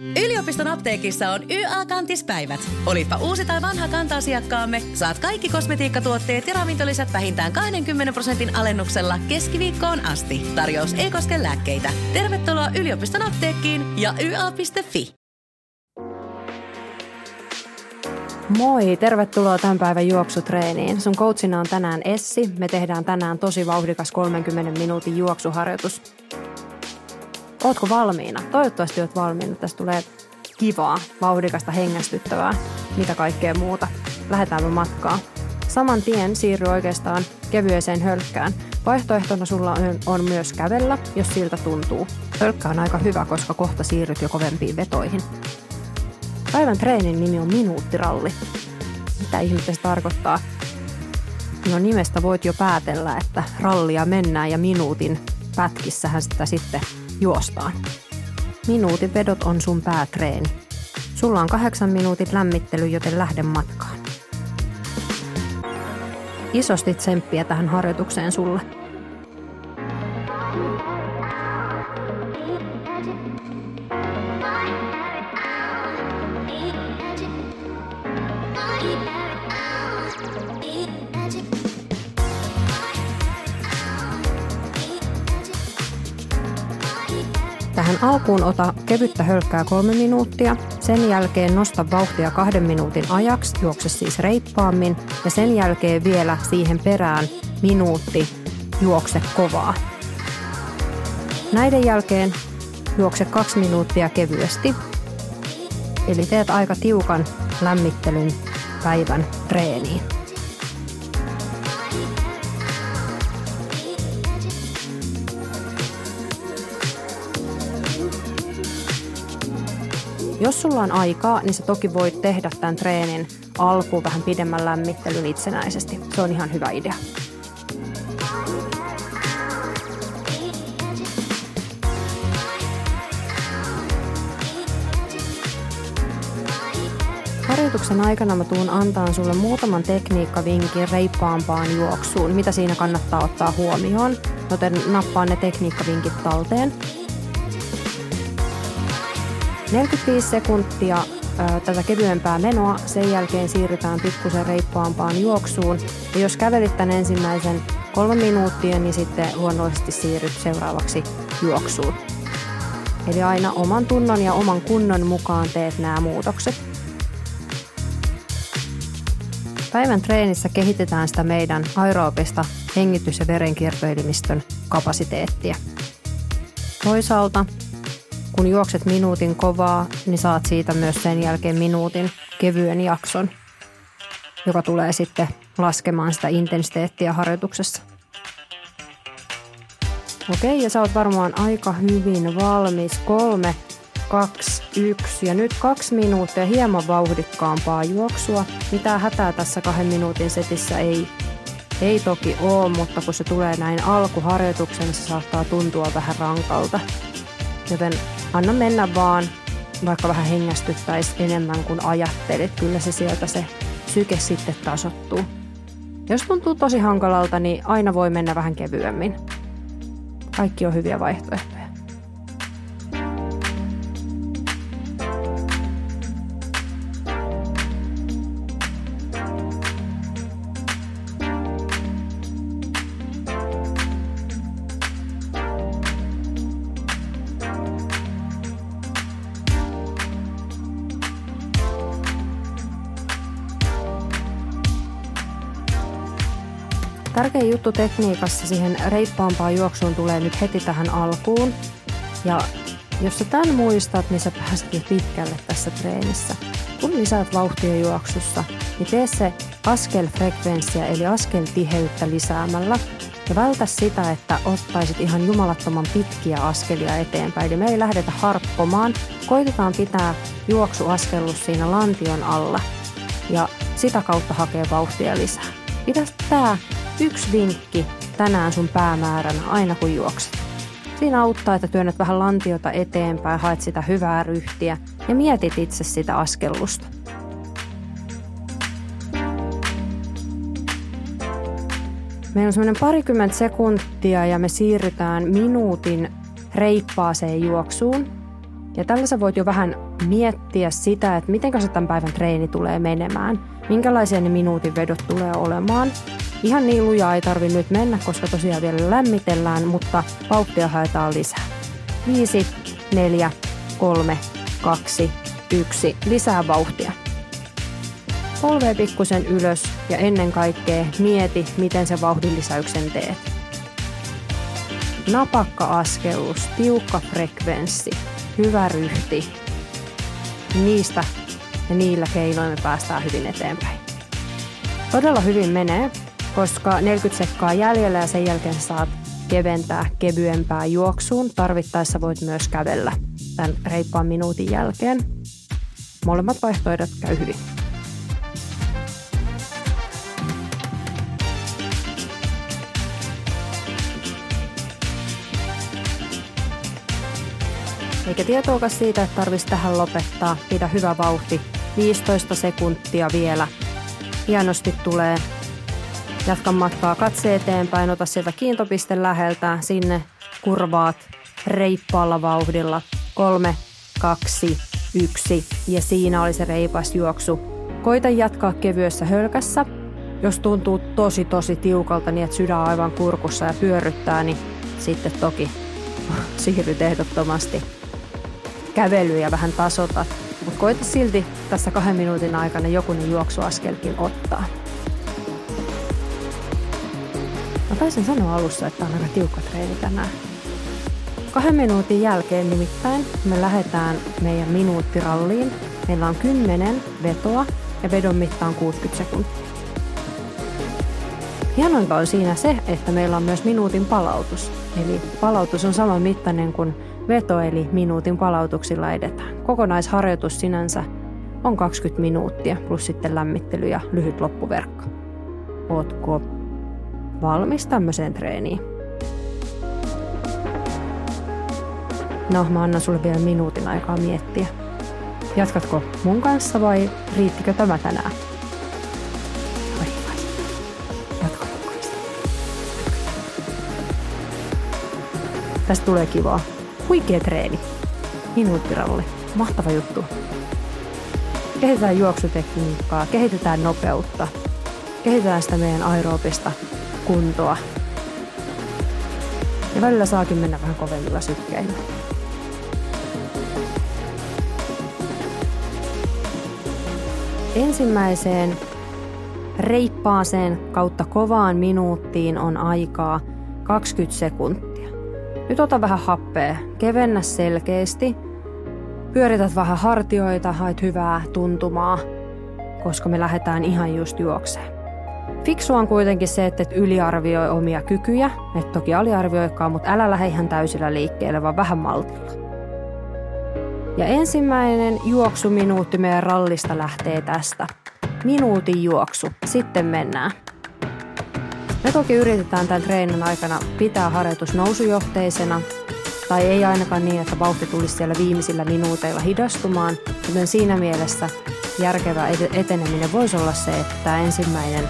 Yliopiston apteekissa on YA-kantispäivät. Olipa uusi tai vanha kanta-asiakkaamme, saat kaikki kosmetiikkatuotteet ja ravintolisät vähintään 20 prosentin alennuksella keskiviikkoon asti. Tarjous ei koske lääkkeitä. Tervetuloa yliopiston apteekkiin ja YA.fi. Moi, tervetuloa tämän päivän juoksutreeniin. Sun coachina on tänään Essi. Me tehdään tänään tosi vauhdikas 30 minuutin juoksuharjoitus. Ootko valmiina? Toivottavasti oot valmiina. Tästä tulee kivaa, vauhdikasta, hengästyttävää, mitä kaikkea muuta. Lähdetäänpä matkaa. Saman tien siirry oikeastaan kevyeseen hölkkään. Vaihtoehtona sulla on, on myös kävellä, jos siltä tuntuu. Hölkkä on aika hyvä, koska kohta siirryt jo kovempiin vetoihin. Päivän treenin nimi on minuuttiralli. Mitä ihmettä se tarkoittaa? No nimestä voit jo päätellä, että rallia mennään ja minuutin pätkissähän sitä sitten juostaan. Minuutin vedot on sun päätreeni. Sulla on kahdeksan minuutin lämmittely, joten lähde matkaan. Isosti tsemppiä tähän harjoitukseen sulle. Alkuun ota kevyttä hölkkää kolme minuuttia, sen jälkeen nosta vauhtia kahden minuutin ajaksi, juokse siis reippaammin ja sen jälkeen vielä siihen perään minuutti, juokse kovaa. Näiden jälkeen juokse kaksi minuuttia kevyesti, eli teet aika tiukan lämmittelyn päivän treeniin. Jos sulla on aikaa, niin sä toki voit tehdä tämän treenin alkuun vähän pidemmän lämmittelyn itsenäisesti. Se on ihan hyvä idea. Harjoituksen aikana mä tuun antaa sulle muutaman tekniikkavinkin reippaampaan juoksuun, mitä siinä kannattaa ottaa huomioon, joten nappaa ne tekniikkavinkit talteen – 45 sekuntia tätä kevyempää menoa, sen jälkeen siirrytään pikkusen reippaampaan juoksuun. Ja jos kävelit tämän ensimmäisen kolme minuuttia, niin sitten luonnollisesti siirryt seuraavaksi juoksuun. Eli aina oman tunnon ja oman kunnon mukaan teet nämä muutokset. Päivän treenissä kehitetään sitä meidän aerobista hengitys- ja verenkiertoelimistön kapasiteettia. Toisaalta kun juokset minuutin kovaa, niin saat siitä myös sen jälkeen minuutin kevyen jakson, joka tulee sitten laskemaan sitä intensiteettiä harjoituksessa. Okei, ja sä oot varmaan aika hyvin valmis. Kolme, kaksi, yksi ja nyt kaksi minuuttia hieman vauhdikkaampaa juoksua. Mitä hätää tässä kahden minuutin setissä ei, ei toki ole, mutta kun se tulee näin alkuharjoituksen, se saattaa tuntua vähän rankalta. Joten anna mennä vaan, vaikka vähän hengästyttäisi enemmän kuin ajattelet. Kyllä se sieltä se syke sitten tasottuu. Jos tuntuu tosi hankalalta, niin aina voi mennä vähän kevyemmin. Kaikki on hyviä vaihtoehtoja. Tärkein juttu tekniikassa siihen reippaampaan juoksuun tulee nyt heti tähän alkuun. Ja jos sä tämän muistat, niin sä pääset jo pitkälle tässä treenissä. Kun lisäät vauhtia juoksussa, niin tee se askelfrekvenssiä eli askeltiheyttä lisäämällä. Ja vältä sitä, että ottaisit ihan jumalattoman pitkiä askelia eteenpäin. Eli me ei lähdetä harppomaan. Koitetaan pitää juoksuaskellus siinä lantion alla ja sitä kautta hakea vauhtia lisää. Pidä tämä Yksi vinkki tänään sun päämääränä aina kun juokset. Siinä auttaa, että työnnät vähän lantiota eteenpäin, haet sitä hyvää ryhtiä ja mietit itse sitä askellusta. Meillä on semmoinen parikymmentä sekuntia ja me siirrytään minuutin reippaaseen juoksuun. Ja tällä sä voit jo vähän miettiä sitä, että miten se tämän päivän treeni tulee menemään, minkälaisia ne minuutin vedot tulee olemaan. Ihan niin lujaa ei tarvi nyt mennä, koska tosiaan vielä lämmitellään, mutta vauhtia haetaan lisää. 5, 4, 3, 2, 1. Lisää vauhtia. Polvee pikkusen ylös ja ennen kaikkea mieti, miten se vauhdillisäyksen teet. Napakka askelus, tiukka frekvenssi, hyvä ryhti. Niistä ja niillä keinoin me päästään hyvin eteenpäin. Todella hyvin menee, koska 40 sekkaa jäljellä ja sen jälkeen saat keventää kevyempää juoksuun. Tarvittaessa voit myös kävellä tämän reippaan minuutin jälkeen. Molemmat vaihtoehdot käy hyvin. Eikä tietoakaan siitä, että tarvitsisi tähän lopettaa. Pidä hyvä vauhti. 15 sekuntia vielä. Hienosti tulee. Jatka matkaa katse eteenpäin. Ota sieltä kiintopiste läheltä. Sinne kurvaat reippaalla vauhdilla. Kolme, kaksi, yksi. Ja siinä oli se reipas juoksu. Koita jatkaa kevyessä hölkässä. Jos tuntuu tosi tosi tiukalta niin, että sydän aivan kurkussa ja pyörryttää, niin sitten toki siirryt ehdottomasti kävelyä ja vähän tasotat. Mutta koita silti tässä kahden minuutin aikana jokunen juoksuaskelkin ottaa. Mä taisin sanoa alussa, että on aika tiukka treeni tänään. Kahden minuutin jälkeen nimittäin me lähdetään meidän minuuttiralliin. Meillä on 10 vetoa ja vedon mitta on 60 sekuntia. Hienointa on siinä se, että meillä on myös minuutin palautus. Eli palautus on saman mittainen kuin veto eli minuutin palautuksilla edetään. Kokonaisharjoitus sinänsä on 20 minuuttia plus sitten lämmittely ja lyhyt loppuverkko. Ootko valmis tämmöiseen treeniin? No, mä annan sulle vielä minuutin aikaa miettiä. Jatkatko mun kanssa vai riittikö tämä tänään? Tästä tulee kivaa. Huikea treeni. Minuuttiralli. Mahtava juttu. Kehitetään juoksutekniikkaa, kehitetään nopeutta, kehitetään sitä meidän aerobista kuntoa. Ja välillä saakin mennä vähän kovemmilla sykkeillä. Ensimmäiseen reippaaseen kautta kovaan minuuttiin on aikaa 20 sekuntia. Nyt ota vähän happea, kevennä selkeästi. Pyörität vähän hartioita, haet hyvää tuntumaa, koska me lähdetään ihan just juokseen. Fiksua on kuitenkin se, että et yliarvioi omia kykyjä, et toki aliarvioikaan, mutta älä lähde ihan täysillä liikkeelle, vaan vähän maltilla. Ja ensimmäinen juoksuminuutti meidän rallista lähtee tästä. Minuutin juoksu, sitten mennään. Me toki yritetään tämän treenin aikana pitää harjoitus nousujohteisena, tai ei ainakaan niin, että vauhti tulisi siellä viimeisillä minuuteilla hidastumaan, joten siinä mielessä järkevä eteneminen voisi olla se, että ensimmäinen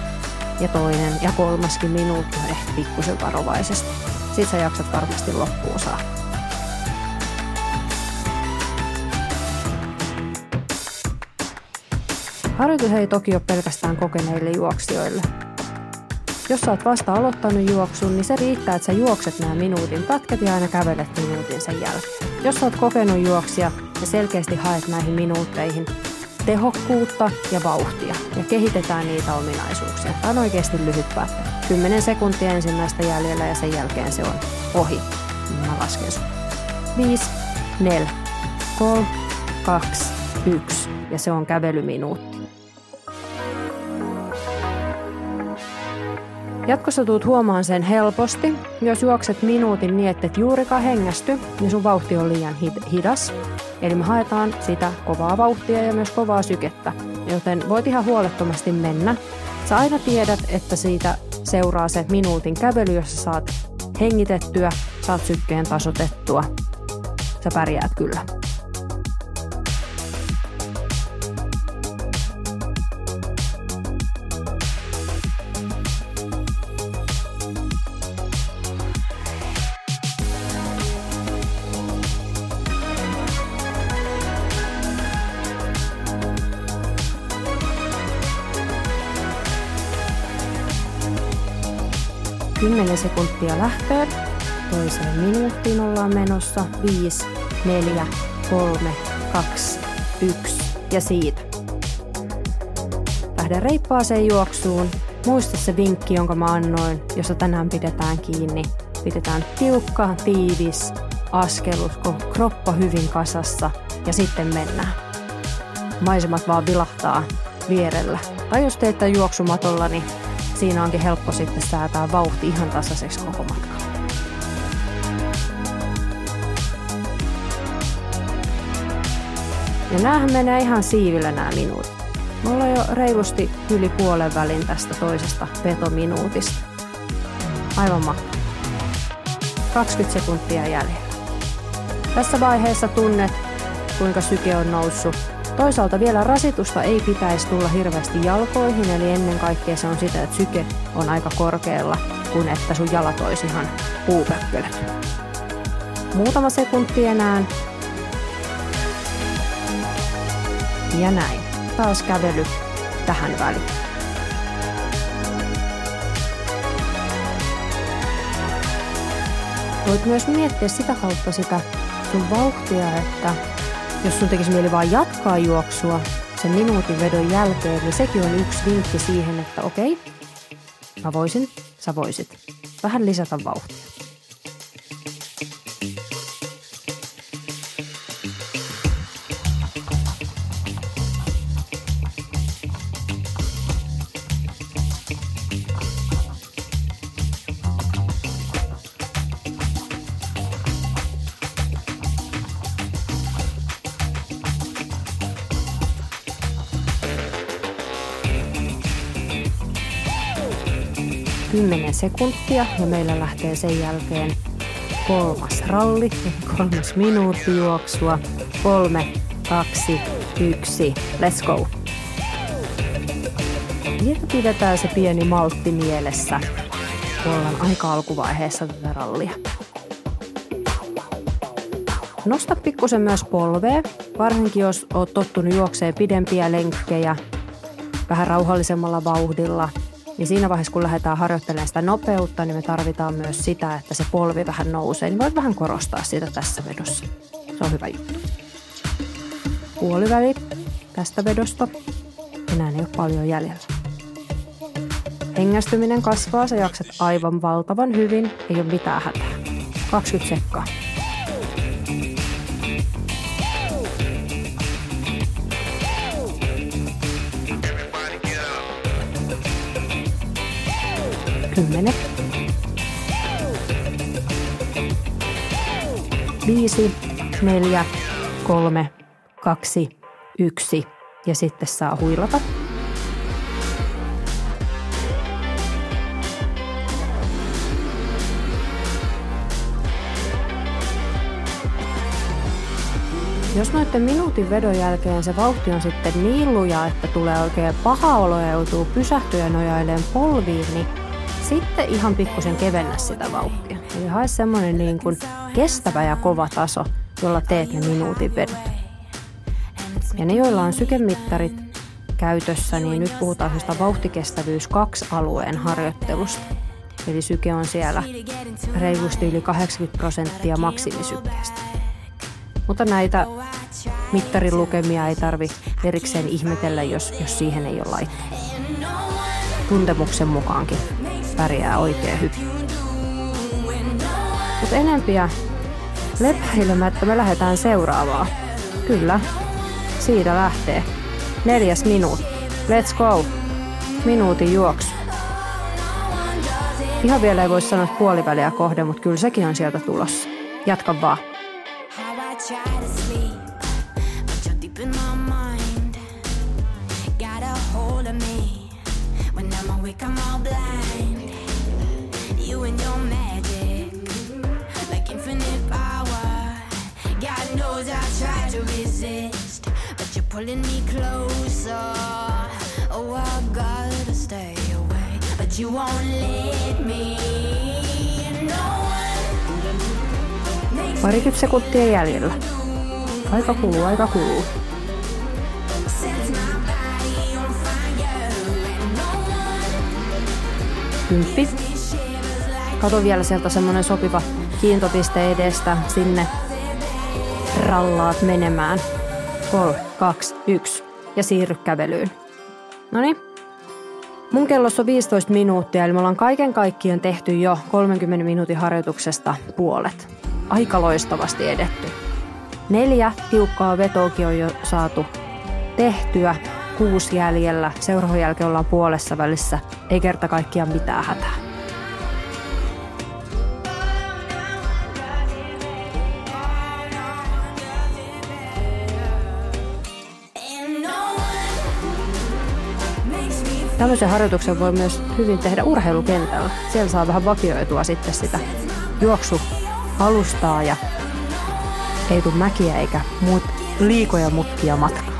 ja toinen ja kolmaskin minuutti on ehkä pikkusen varovaisesti. Sitten sä jaksat varmasti loppuun saakka. Harjoitus ei toki ole pelkästään kokeneille juoksijoille. Jos sä oot vasta aloittanut juoksun, niin se riittää, että sä juokset nämä minuutin pätkät ja aina kävelet minuutin sen jälkeen. Jos sä oot kokenut juoksia ja selkeästi haet näihin minuutteihin tehokkuutta ja vauhtia ja kehitetään niitä ominaisuuksia. Tämä on oikeasti lyhyt pätkä. 10 sekuntia ensimmäistä jäljellä ja sen jälkeen se on ohi. Mä lasken sun. 5, 4, 3, 2, 1 ja se on kävelyminuutti. Jatkossa tuut huomaan sen helposti. Jos juokset minuutin niin, että et juurikaan hengästy, niin sun vauhti on liian hidas. Eli me haetaan sitä kovaa vauhtia ja myös kovaa sykettä. Joten voit ihan huolettomasti mennä. Sä aina tiedät, että siitä seuraa se minuutin kävely, jossa saat hengitettyä, saat sykkeen tasotettua. Sä pärjäät kyllä. 10 sekuntia lähtöön. Toiseen minuuttiin ollaan menossa. 5, 4, 3, 2, 1 ja siitä. Lähde reippaaseen juoksuun. Muista se vinkki, jonka mä annoin, jossa tänään pidetään kiinni. Pidetään tiukka, tiivis askelus, kroppa hyvin kasassa ja sitten mennään. Maisemat vaan vilahtaa vierellä. Tai jos teette juoksumatolla, niin siinä onkin helppo sitten säätää vauhti ihan tasaiseksi koko matkalla. Ja näähän menee ihan siivillä nämä minuutit. Me ollaan jo reilusti yli puolen välin tästä toisesta vetominuutista. Aivan mahtavaa. 20 sekuntia jäljellä. Tässä vaiheessa tunnet, kuinka syke on noussut. Toisaalta vielä rasitusta ei pitäisi tulla hirveästi jalkoihin, eli ennen kaikkea se on sitä, että syke on aika korkealla, kun että sun jalat olisi ihan puupökkölät. Muutama sekunti enää. Ja näin. Taas kävely tähän väliin. Voit myös miettiä sitä kautta sitä sun vauhtia, että jos sun tekisi mieli vaan jatkaa juoksua sen minuutin vedon jälkeen, niin sekin on yksi vinkki siihen, että okei, mä voisin, sä voisit. Vähän lisätä vauhtia. Sekuntia ja meillä lähtee sen jälkeen kolmas ralli, kolmas minuutti juoksua. Kolme, kaksi, yksi, let's go. Ja pidetään se pieni maltti mielessä, kun ollaan aika alkuvaiheessa tätä rallia. Nosta pikkusen myös polvea, varsinkin jos oot tottunut juokseen pidempiä lenkkejä, vähän rauhallisemmalla vauhdilla – niin siinä vaiheessa, kun lähdetään harjoittelemaan sitä nopeutta, niin me tarvitaan myös sitä, että se polvi vähän nousee. Niin voit vähän korostaa sitä tässä vedossa. Se on hyvä juttu. Puoliväli tästä vedosta. Enää ei ole paljon jäljellä. Hengästyminen kasvaa, sä jaksat aivan valtavan hyvin, ei ole mitään hätää. 20 sekkaa. Kymmenen. Viisi, neljä, kolme, kaksi, yksi ja sitten saa huilata. Jos noiden minuutin vedon jälkeen se vauhti on sitten niin luja, että tulee oikein paha olo ja joutuu pysähtyä nojailemaan polviin, niin sitten ihan pikkusen kevennä sitä vauhtia. Eli hae semmoinen niin kuin kestävä ja kova taso, jolla teet ne minuutin vedot. Ja ne, joilla on sykemittarit käytössä, niin nyt puhutaan sitä vauhtikestävyys 2-alueen harjoittelusta. Eli syke on siellä reilusti yli 80 prosenttia maksimisykkeestä. Mutta näitä mittarin lukemia ei tarvi erikseen ihmetellä, jos, jos siihen ei ole laitteita. Tuntemuksen mukaankin pärjää oikein hyvin. Mutta enempiä lepäilemättä me lähdetään seuraavaan. Kyllä, siitä lähtee. Neljäs minuutti. Let's go. Minuutin juoksu. Ihan vielä ei voi sanoa puoliväliä kohde, mutta kyllä sekin on sieltä tulossa. Jatka vaan. Pulling me closer. Oh, I gotta stay away, but you won't let me. Parikymmentä sekuntia jäljellä. Aika kuluu, aika kuluu. Kymppi. Kato vielä sieltä semmoinen sopiva kiintopiste edestä sinne rallaat menemään. 3, 2, 1 ja siirry kävelyyn. No niin. Mun kellossa on 15 minuuttia, eli me ollaan kaiken kaikkiaan tehty jo 30 minuutin harjoituksesta puolet. Aika loistavasti edetty. Neljä tiukkaa vetoakin on jo saatu tehtyä, kuusi jäljellä. Seuraavan jälkeen ollaan puolessa välissä. Ei kerta kaikkiaan mitään hätää. Tämmöisen harjoituksen voi myös hyvin tehdä urheilukentällä. Siellä saa vähän vakioitua sitten sitä juoksualustaa ja ei tule mäkiä eikä muut liikoja mutkia matkaa.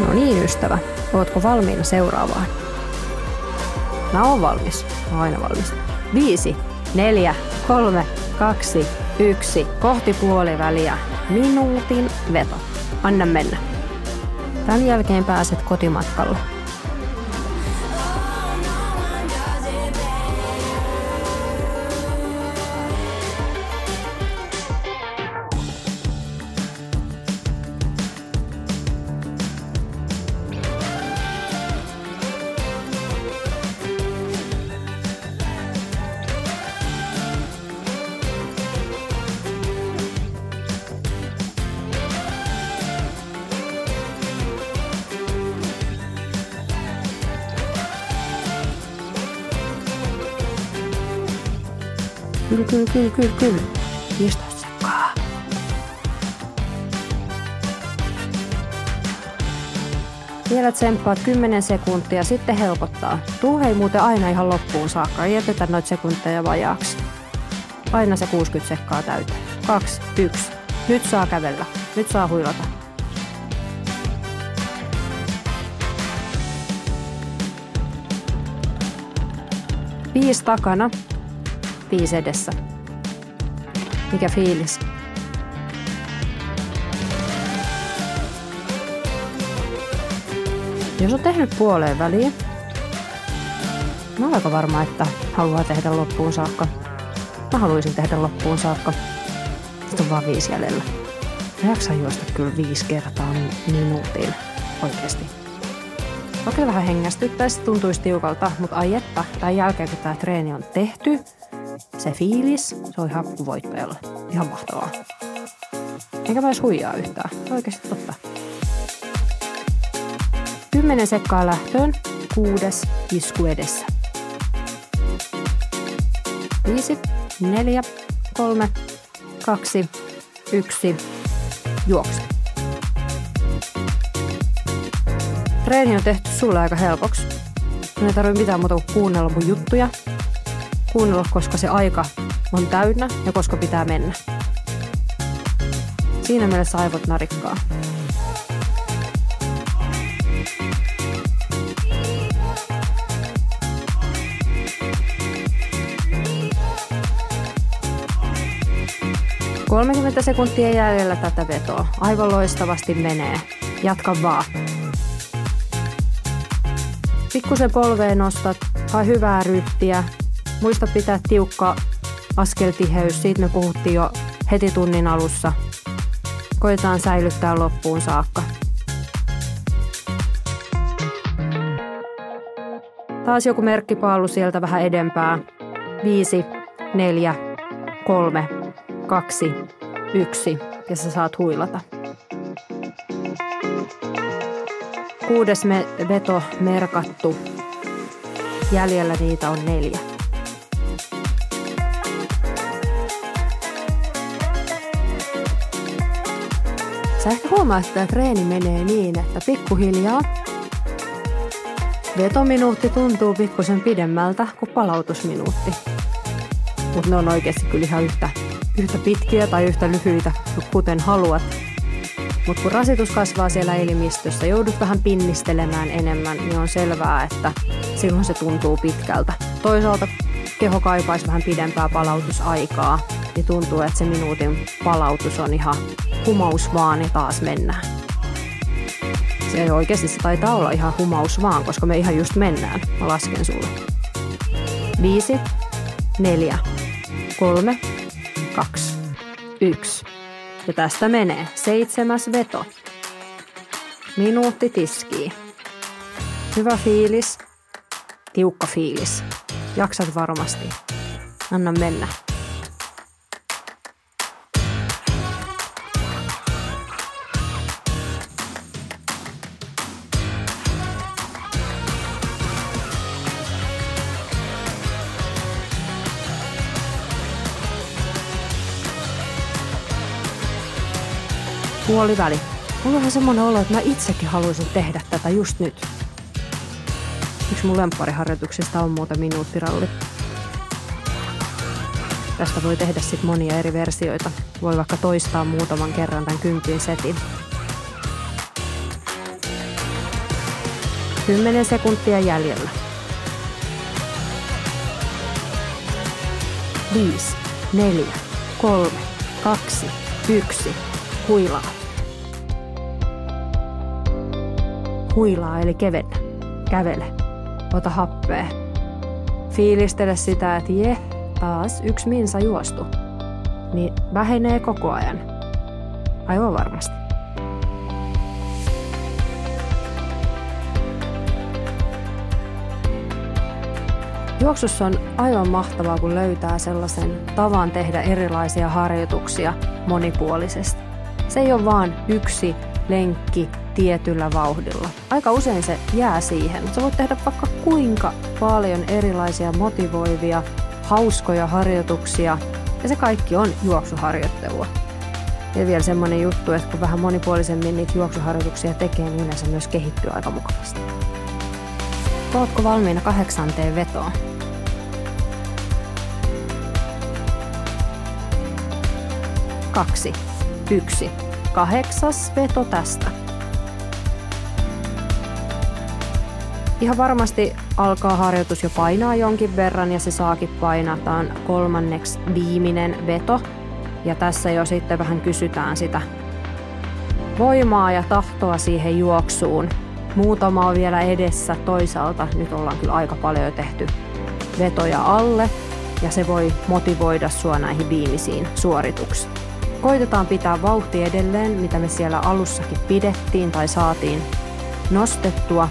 No niin, ystävä. Ootko valmiina seuraavaan? Mä oon valmis. Mä oon aina valmis. Viisi, neljä, kolme, kaksi, yksi. Kohti puoliväliä. Minuutin veto. Anna mennä. Tämän jälkeen pääset kotimatkalle. Kyllä, kyllä, kyllä. 15 sekkaa. Vielä tsemppaat 10 sekuntia, sitten helpottaa. Tuu hei muuten aina ihan loppuun saakka, ei jätetä noita sekunteja vajaaksi. Aina se 60 sekkaa täyteen. 2, 1. Nyt saa kävellä. Nyt saa huilata. Viisi takana, viisi edessä. Mikä fiilis? Jos on tehnyt puoleen väliin, mä olen aika varma, että haluaa tehdä loppuun saakka. Mä haluaisin tehdä loppuun saakka. Sitten on vaan viisi jäljellä. Mä jaksan juosta kyllä viisi kertaa minuutin oikeasti. Vaikka vähän hengästyttäisi, tuntuisi tiukalta, mutta ai että, tämän jälkeen kun tämä treeni on tehty, se fiilis, se on ihan voittajalle. Ihan mahtavaa. Enkä mä edes huijaa yhtään. Oikeasti totta. Kymmenen sekkaa lähtöön, kuudes isku edessä. Viisi, neljä, kolme, kaksi, yksi, juokse. Treeni on tehty sulle aika helpoksi. Mun ei tarvitse mitään muuta kuin kuunnella mun juttuja. Kuunnella, koska se aika on täynnä ja koska pitää mennä. Siinä mielessä aivot narikkaa. Kolmekymmentä sekuntia jäljellä tätä vetoa. Aivan loistavasti menee. Jatka vaan. Pikkusen polveen nostat, hae hyvää ryhtiä. Muista pitää tiukka askeltiheys, siitä me puhuttiin jo heti tunnin alussa. Koitetaan säilyttää loppuun saakka. Taas joku merkkipaalu sieltä vähän edempää. Viisi, neljä, kolme, kaksi, yksi ja sä saat huilata. Kuudes me- veto merkattu. Jäljellä niitä on neljä. Sä ehkä huomaat, että treeni menee niin, että pikkuhiljaa vetominuutti tuntuu pikkusen pidemmältä kuin palautusminuutti. Mutta ne on oikeasti kyllä ihan yhtä, yhtä pitkiä tai yhtä lyhyitä, kuten haluat. Mutta kun rasitus kasvaa siellä elimistössä, joudut vähän pinnistelemään enemmän, niin on selvää, että silloin se tuntuu pitkältä. Toisaalta keho kaipaisi vähän pidempää palautusaikaa, niin tuntuu, että se minuutin palautus on ihan kumous vaan ja taas mennään. Se ei oikeasti se taitaa olla ihan humaus vaan, koska me ihan just mennään. Mä lasken sulle. Viisi, neljä, kolme, kaksi, yksi. Ja tästä menee seitsemäs veto. Minuutti tiskii. Hyvä fiilis. Tiukka fiilis. Jaksat varmasti. Anna mennä. Puoliväli. Mulla on semmoinen olo, että mä itsekin haluaisin tehdä tätä just nyt. Yksi mun lemppariharjoituksista on muuten minuuttiralli. Tästä voi tehdä sitten monia eri versioita. Voi vaikka toistaa muutaman kerran tämän kympin setin. 10 sekuntia jäljellä. 5, 4, 3, 2, 1. Huilaa. Huilaa eli kevennä. Kävele. Ota happea. Fiilistele sitä, että je, taas yksi minsa juostu. Niin vähenee koko ajan. Aivan varmasti. Juoksussa on aivan mahtavaa, kun löytää sellaisen tavan tehdä erilaisia harjoituksia monipuolisesti. Se ei ole vaan yksi lenkki tietyllä vauhdilla. Aika usein se jää siihen. Sä voit tehdä vaikka kuinka paljon erilaisia motivoivia, hauskoja harjoituksia, ja se kaikki on juoksuharjoittelua. Ja vielä semmonen juttu, että kun vähän monipuolisemmin niitä juoksuharjoituksia tekee, niin yleensä myös kehittyy aika mukavasti. Ootko valmiina kahdeksanteen vetoon? Kaksi, yksi, kahdeksas veto tästä. Ihan varmasti alkaa harjoitus jo painaa jonkin verran ja se saakin on kolmanneksi viimeinen veto. Ja tässä jo sitten vähän kysytään sitä voimaa ja tahtoa siihen juoksuun. Muutama on vielä edessä toisaalta. Nyt ollaan kyllä aika paljon jo tehty vetoja alle ja se voi motivoida sua näihin viimeisiin suorituksiin. Koitetaan pitää vauhti edelleen, mitä me siellä alussakin pidettiin tai saatiin nostettua.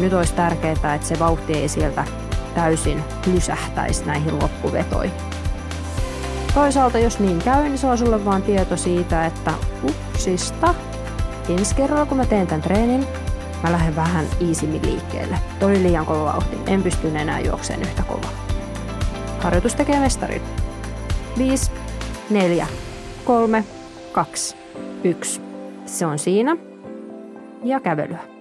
Nyt olisi tärkeää, että se vauhti ei sieltä täysin lysähtäisi näihin loppuvetoihin. Toisaalta jos niin käy, niin se on sulle vaan tieto siitä, että upsista, ensi kerralla kun mä teen tämän treenin, mä lähden vähän iisimmin liikkeelle. Toi liian kova vauhti, en pysty enää juokseen yhtä kovaa. Harjoitus tekee mestarin. 5, 4, kolme, kaksi, yksi. Se on siinä. Ja kävelyä.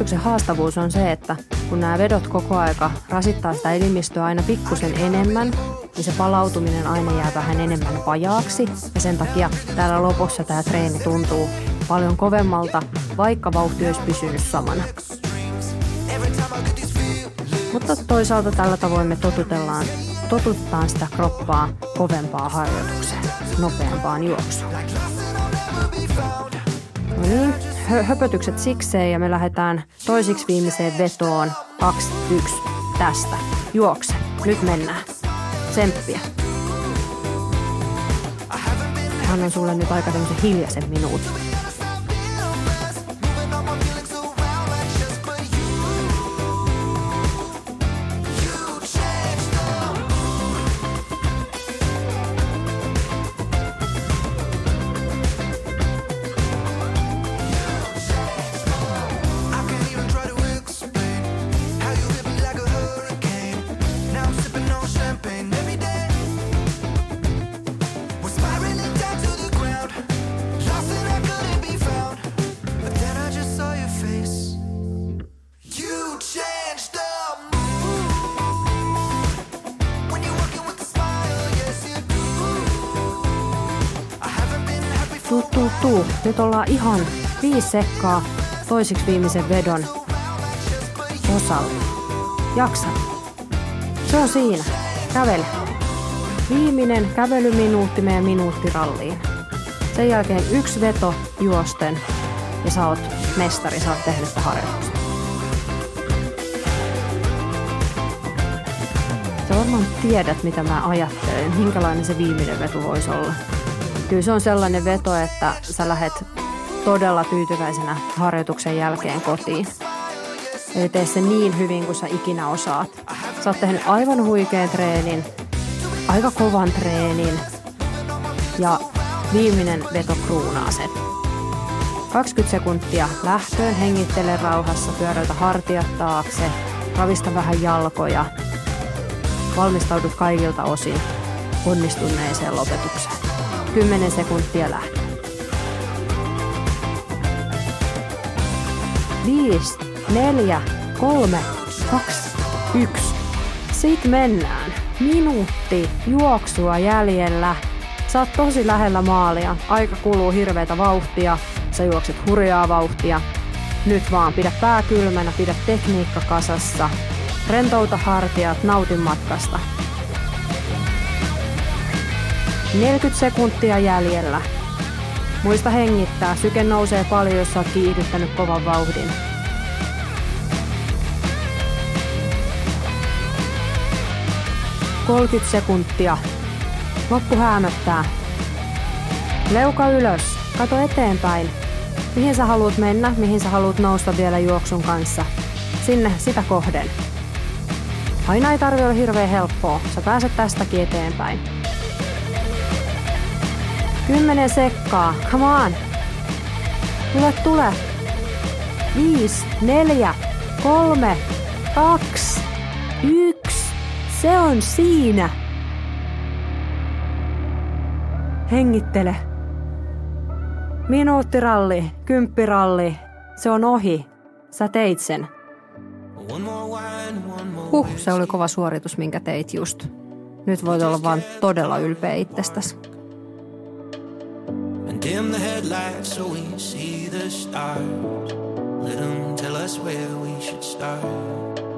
Harjoituksen haastavuus on se, että kun nämä vedot koko aika rasittaa sitä elimistöä aina pikkusen enemmän, niin se palautuminen aina jää vähän enemmän vajaaksi. Ja sen takia täällä lopussa tämä treeni tuntuu paljon kovemmalta, vaikka vauhti olisi pysynyt samana. Mutta toisaalta tällä tavoin me totutellaan, totuttaan sitä kroppaa kovempaa harjoitukseen, nopeampaan juoksuun. No niin, höpötykset sikseen ja me lähdetään toisiksi viimeiseen vetoon. 2, 1, tästä. Juokse. Nyt mennään. Tsemppiä. Annan sulle nyt aika tämmöisen hiljaisen minuutin. Tuu, tuu, tuu. Nyt ollaan ihan viisi sekkaa toisiksi viimeisen vedon osalle. Jaksa. Se on siinä. Kävele. Viimeinen kävelyminuutti meidän minuuttiralliin. Sen jälkeen yksi veto juosten ja sä oot mestari, sä oot tehnyt sitä harjoitusta. Sä varmaan tiedät, mitä mä ajattelen, minkälainen se viimeinen veto voisi olla. Kyllä se on sellainen veto, että sä lähet todella tyytyväisenä harjoituksen jälkeen kotiin. Eli tee se niin hyvin kuin sä ikinä osaat. Sä oot tehnyt aivan huikean treenin, aika kovan treenin ja viimeinen veto kruunaa sen. 20 sekuntia lähtöön, hengittele rauhassa, pyöräytä hartiat taakse, ravista vähän jalkoja. Valmistaudut kaikilta osin onnistuneeseen lopetukseen. 10 sekuntia lähtö. 5, 4, 3, 2, 1. Sitten mennään. Minuutti juoksua jäljellä. Sä oot tosi lähellä maalia. Aika kuluu hirveätä vauhtia. Sä juokset hurjaa vauhtia. Nyt vaan pidä pää kylmänä, pidä tekniikka kasassa. Rentouta hartiat, nautin matkasta. 40 sekuntia jäljellä. Muista hengittää, syke nousee paljon, jos sä oot kiihdyttänyt kovan vauhdin. Kolkyt sekuntia. Loppu häämöttää. Leuka ylös. Kato eteenpäin. Mihin sä haluat mennä, mihin sä haluat nousta vielä juoksun kanssa. Sinne, sitä kohden. Aina ei tarvi olla hirveän helppoa. Sä pääset tästäkin eteenpäin. Kymmenen sekkaa. Come on. Tule, tule. Viisi, neljä, kolme, kaksi, yksi. Se on siinä. Hengittele. Minuuttiralli, kymppiralli. Se on ohi. Sä teit sen. Huh, se oli kova suoritus, minkä teit just. Nyt voit olla vaan todella ylpeä itsestäsi. Dim the headlights so we see the stars. Let them tell us where we should start.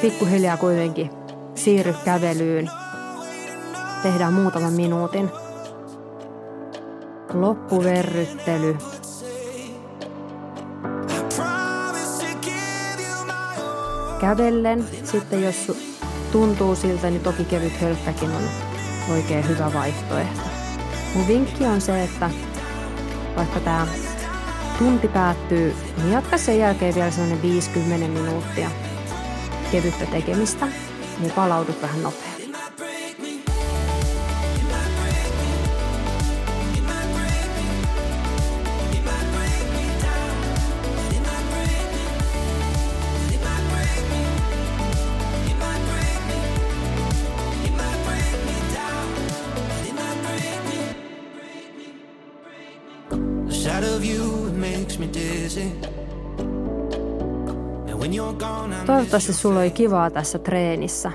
Pikkuhiljaa kuitenkin siirry kävelyyn. Tehdään muutaman minuutin. Loppuverryttely. Kävellen, sitten jos tuntuu siltä, niin toki kevyt hölkkäkin on oikein hyvä vaihtoehto. Mun vinkki on se, että vaikka tämä tunti päättyy, niin jatka sen jälkeen vielä sellainen 50 minuuttia kevyttä tekemistä, niin palaudut vähän nopeammin. Toivottavasti sulla oli kivaa tässä treenissä.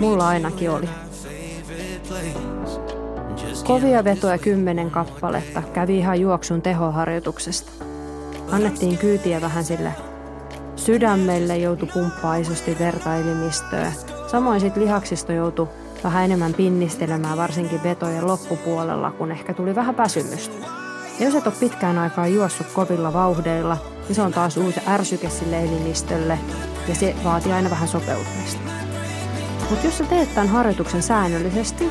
Mulla ainakin oli. Kovia vetoja kymmenen kappaletta kävi ihan juoksun tehoharjoituksesta. Annettiin kyytiä vähän sille sydämelle, joutui pumppaa isosti vertailimistöä. Samoin sitten lihaksisto joutui vähän enemmän pinnistelemään, varsinkin vetojen loppupuolella, kun ehkä tuli vähän väsymystä. Ja jos et ole pitkään aikaa juossut kovilla vauhdeilla, niin se on taas uusi ärsyke sille elimistölle ja se vaatii aina vähän sopeutumista. Mutta jos sä teet tämän harjoituksen säännöllisesti,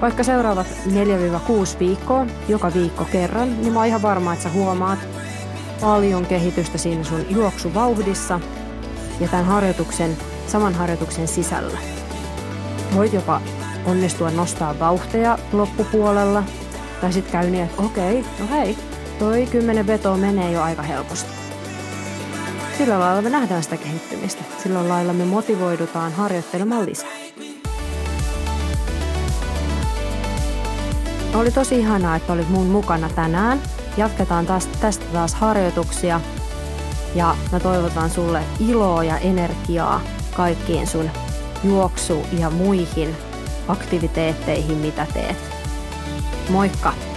vaikka seuraavat 4-6 viikkoa, joka viikko kerran, niin mä oon ihan varma, että sä huomaat paljon kehitystä siinä sun juoksuvauhdissa ja tämän harjoituksen, saman harjoituksen sisällä. Voit jopa onnistua nostaa vauhteja loppupuolella, tai sitten käy niin, että okei, no hei, toi kymmenen vetoa menee jo aika helposti. Sillä lailla me nähdään sitä kehittymistä. Sillä lailla me motivoidutaan harjoittelemaan lisää. Oli tosi ihanaa, että olit mun mukana tänään. Jatketaan taas, tästä taas harjoituksia. Ja mä toivotan sulle iloa ja energiaa kaikkiin sun juoksu- ja muihin aktiviteetteihin, mitä teet. Moikka!